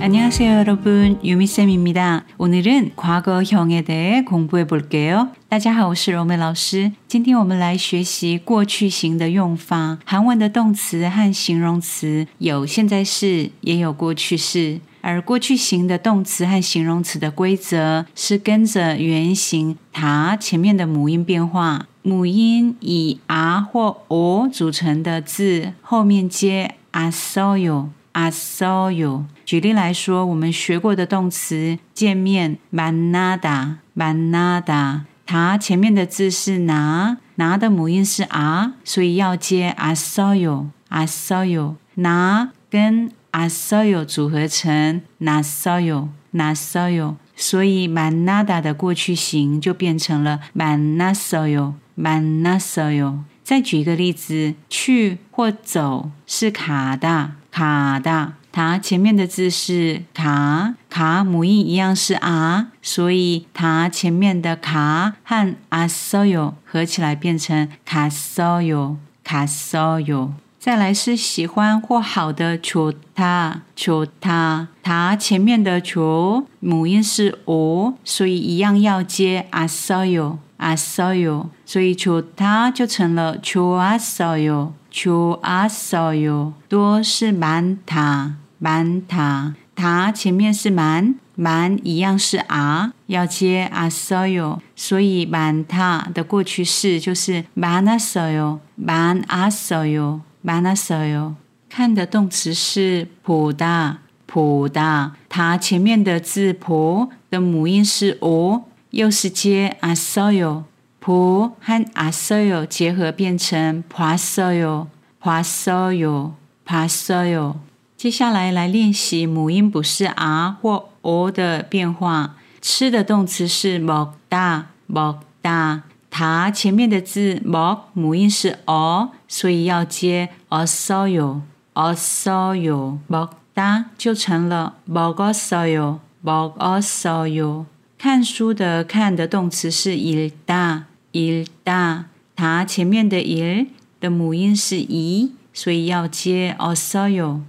안녕하세요, 여러분. 유미쌤입니다. 오늘은 과거형에 대해 공부해 볼게요. 大家好，我是柔美老师。今天我们来学习过去型的用法。韩文的动词和形容词有现在式，也有过去式。而过去型的动词和形容词的规则是跟着原型它前面的母音变化。母音以 r 或 o 组成的字后面接 a I saw you。举例来说，我们学过的动词见面，manada，manada，它前面的字是拿，拿的母音是 r，所以要接 I saw you，I saw you。拿跟 I saw you 组合成 na saw you，na saw you，所以 manada 的过去形就变成了 mana saw you，mana saw you。再举一个例子，去或走是卡的。卡的，它前面的字是卡，卡母音一样是啊，所以它前面的卡和啊 so yo 合起来变成卡 so yo，卡 so yo。再来是喜欢或好的求他，求他，它前面的求母音是哦，所以一样要接啊 so yo，啊 so yo，所以求他就成了求啊 so yo。求阿所有多是满塔满塔。塔前面是满满一样是啊，要接阿所有，所以满塔的过去式就是满阿所有满阿所有满阿所有。看的动词是普大普大，它前面的字婆的母音是哦，又是接 a s o y o 普和 a s o y o 结合变成 p a s o y o p a s o o p s o o 接下来来练习母音不是 r 或 o 的变化。吃的动词是 m o k d a d a 它前面的字 m 母音是 o，所以要接 a s o y o a s o y o d a 就成了 m o g o s o y o o g o s o y o 看书的看的动词是읽 다。 일 다， 它前面的일的母音是이，所以要接어서 요。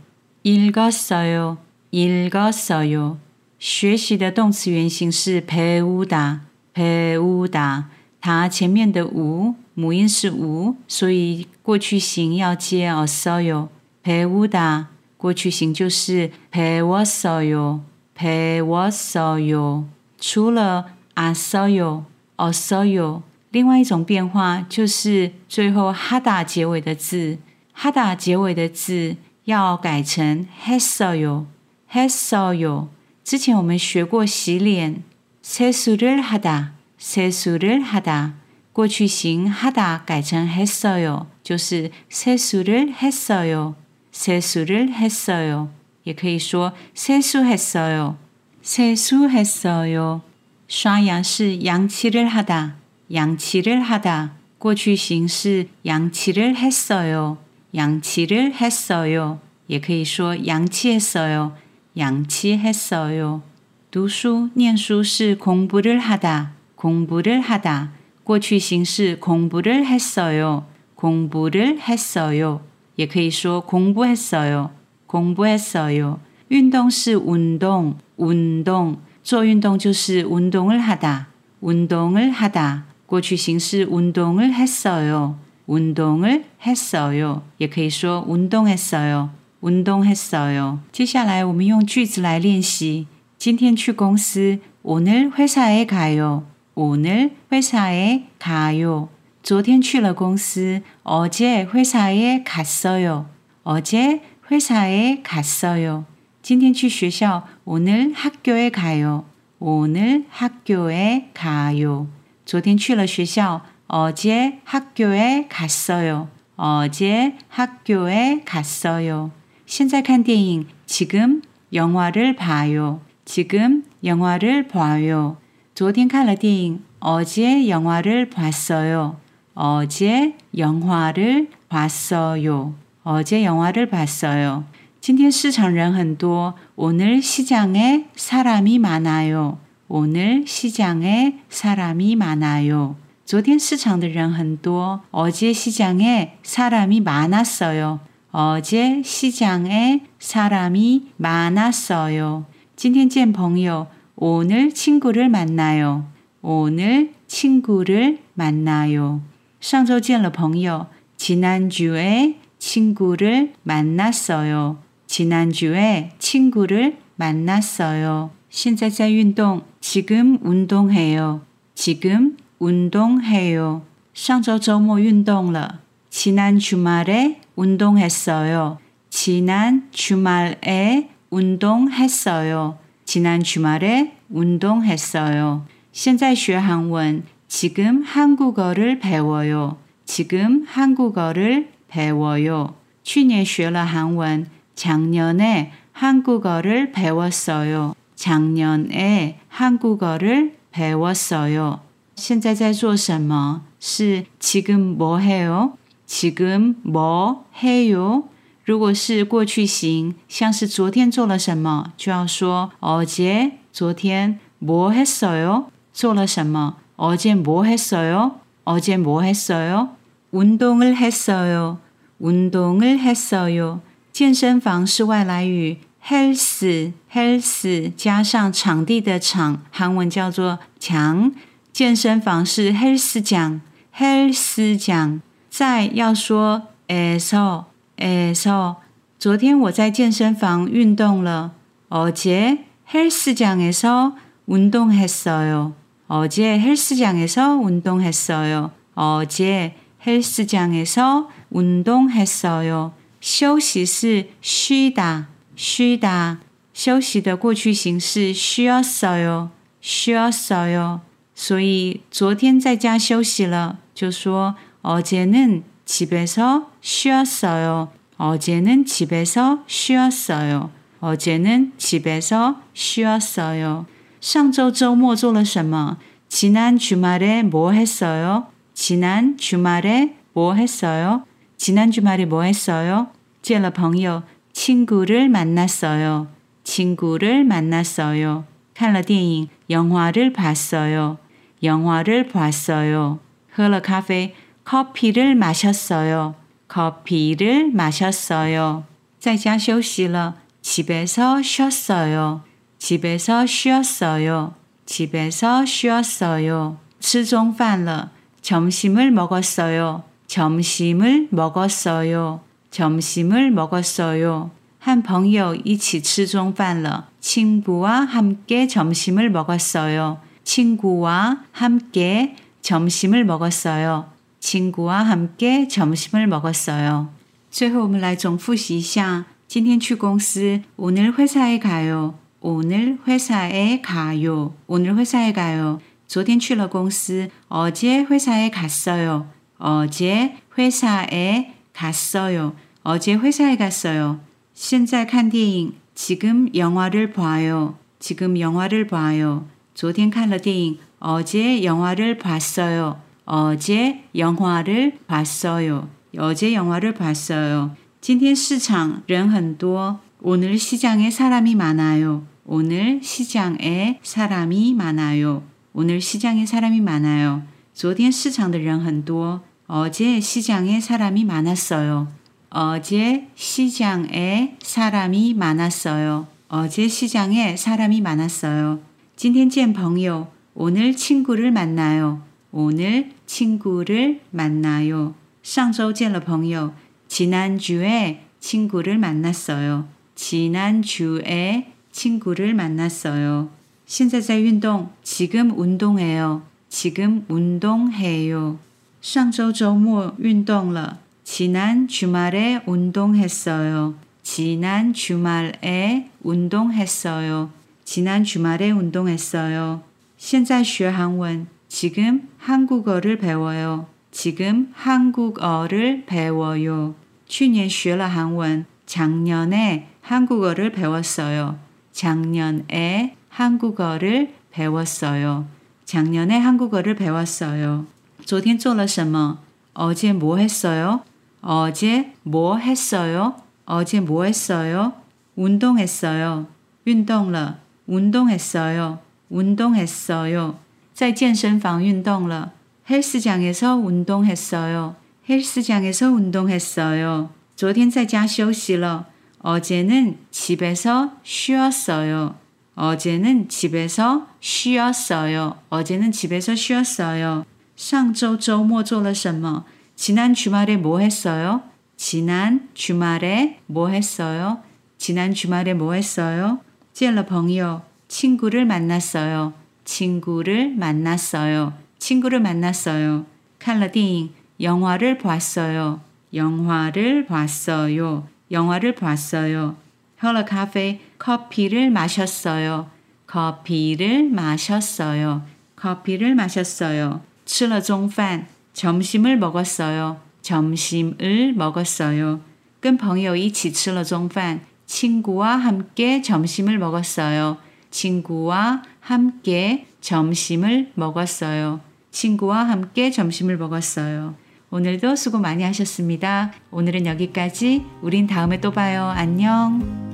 읽었어 요， 읽었어 요。 学习的动词原形是배우 다， 배우 다。 它前面的우母音是우，所以过去形要接어서 요。 배우 다， 过去形就是배웠어 요， 배웠어 요。 除了 asoyo、osoyo，另外一种变化就是最后 hada 结尾的字，hada 结尾的字要改成 hasoyo、hasoyo。之前我们学过洗脸 sesurul hada、sesurul hada，过去型 hada 改成 hasoyo，就是 sesurul hasoyo、sesurul hasoyo，也可以说 sesu hasoyo。Se hesoyo，sesu hesoyo。刷牙是양치를하 다。 양치를 하다. 过去形式 양치를 했어요. 양치를 했어요. 也可以说 양치했어요. 양치했어요. 读书念书是 공부를 하다. 공부를 하다. 过去形式 공부를 했어요. 공부를 했어요. 也可以说 공부했어요. 공부했어요. 运动是 운동. 운동. 做运动就是 운동을 하다. 운동을 하다. 过去形式 운동을 했어요. 운동을 했어요. 也可以说 운동했어요. 운동했어요. 接下来我们用句子来练习.今天去公司 오늘 회사에 가요. 오늘 회사에 가요. 昨天去了公司 어제 회사에 갔어요. 어제 회사에 갔어요. 今天去学校 오늘 학교에 가요. 오늘 학교에 가요. 昨天去了学校， 어제 학교에 갔어요. 어제 학교에 갔어요. 现在看电影, 지금 영화를 봐요. 지금 영화를 봐요. 昨天看了电影, 어제 영화를 봤어요. 어제 영화를 봤어요. 어제 영화를 봤어요. 今天市场人很多. 오늘 시장에 사람이 많아요. 오늘 시장에 사람이 많아요. 昨天市场的人很多. 어제 시장에 사람이 많았어요. 어제 시장에 사람이 많았어요. 今天见朋友. 오늘 친구를 만나요. 오늘 친구를 만나요. 上周见了朋友. 지난주에 친구를 만났어요. 지난주에 친구를 만났어요. 现在在运动. 지금 운동해요. 지금 운동해요. 上周周末运动了. 지난 주말에 운동했어요. 지난 주말에 운동했어요. 지난 주말에 운동했어요. 现在学韩文. 지금 한국어를 배워요. 지금 한국어를 배워요. 去年学了韩文. 작년에 한국어를 배웠어요. 작년에 한국어를 배웠어요. 现在在做什么?是 지금 뭐 해요? 지금 뭐 해요? 如果是过去型，像是昨天做了什么，就要说 어제, 昨天뭐 했어요? 做了什么? 어제 뭐 했어요? 어제 뭐 했어요? 운동을 했어요. 운동을 했어요. 健身房是外来语 health health 加上场地的场，韩文叫做墙。健身房是 health 讲 health 讲。在要说에서 에서 昨天我在健身房运动了。 어제 헬스장에서 운동했어요. 어제 헬스장에서 운동했어요. 어제 헬스장에서 운동했어요. 休息是 쉬다, 쉬다. 休息的过去形式 쉬었어요, 쉬었어요. 所以昨天在家休息了，就说 어제는 집에서 쉬었어요. 어제는 집에서 쉬었어요. 어제는 집에서 쉬었어요. 上周周末做了什么? 지난 주말에 뭐 했어요? 지난 주말에 뭐 했어요? 지난 주말에 뭐 했어요? 见了朋友, 친구를 만났어요. 친구를 만났어요. 看了电影, 영화를 봤어요. 영화를 봤어요. 喝了咖啡, 커피를 마셨어요. 커피를 마셨어요. 在家休息了, 집에서 쉬었어요. 집에서 쉬었어요. 집에서 쉬었어요. 吃中饭了. 점심을 먹었어요. 점심을 먹었어요. 점심을 먹었어요. 한 朋友一起吃中饭了. 친구와 함께 점심을 먹었어요. 친구와 함께 점심을 먹었어요. 친구와 함께 점심을 먹었어요. 最后我们来总复习一下今天去公司 오늘 회사에 가요. 오늘 회사에 가요. 오늘 회사에 가요. 昨天去了公司. 어제 회사에 갔어요. 어제 회사에 갔어요. 어제 회사에 갔어요. 现在看电影. 지금 영화를 봐요. 지금 영화를 봐요. 昨天看了电影. 어제 영화를 봤어요. 어제 영화를 봤어요. 어제 영화를 봤어요. 今天市场人很多. 오늘 시장에 사람이 많아요. 오늘 시장에 사람이 많아요. 오늘 시장에 사람이 많아요. 昨天市场的人很多. 어제 시장에 사람이 많았어요. 어제 시장에 사람이 많았어요. 어제 시장에 사람이 많았어요. 今天见朋友. 오늘 친구를 만나요. 오늘 친구를 만나요. 上周见了朋友. 지난주에 친구를 만났어요. 지난주에 친구를 만났어요. 现在在运动. 지금 운동해요. 지금 운동해요. 上周周末运动了. 지난 주말에 운동했어요. 지난 주말에 운동했어요. 지난 주말에 운동했어요. 现在学韩文. 지금 한국어를 배워요. 지금 한국어를 배워요. 去年学了韩文. 작년에 한국어를 배웠어요. 작년에 한국어를 배웠어요. 작년에 한국어를 배웠어요. 昨天做了什么? 어제 뭐 했어요? 어제 뭐 했어요? 어제 뭐 했어요? 운동했어요. 运动了. 운동했어요. 운동했어요. 在健身房运动了. 헬스장에서 운동했어요. 헬스장에서 운동했어요. 昨天在家休息了。 어제는 집에서 쉬었어요. 어제는 집에서 쉬었어요. 어제는 집에서 쉬었어요. 上周周末做了什么? 지난 주말에 뭐 했어요? 지난 주말에 뭐 했어요? 지난 주말에 뭐 했어요? 见了朋友, 친구를 만났어요. 친구를 만났어요. 친구를 만났어요. 看了电影, 영화를 봤어요. 영화를 봤어요. 영화를 봤어요. 喝了 카페, 커피를 마셨어요. 커피를 마셨어요. 커피를 마셨어요. 吃了中饭, 점심을 먹었어요. 점심을 먹었어요. 跟朋友一起吃了中饭. 친구와 함께 점심을 먹었어요. 친구와 함께 점심을 먹었어요. 친구와 함께 점심을 먹었어요. 오늘도 수고 많이 하셨습니다. 오늘은 여기까지. 우린 다음에 또 봐요. 안녕.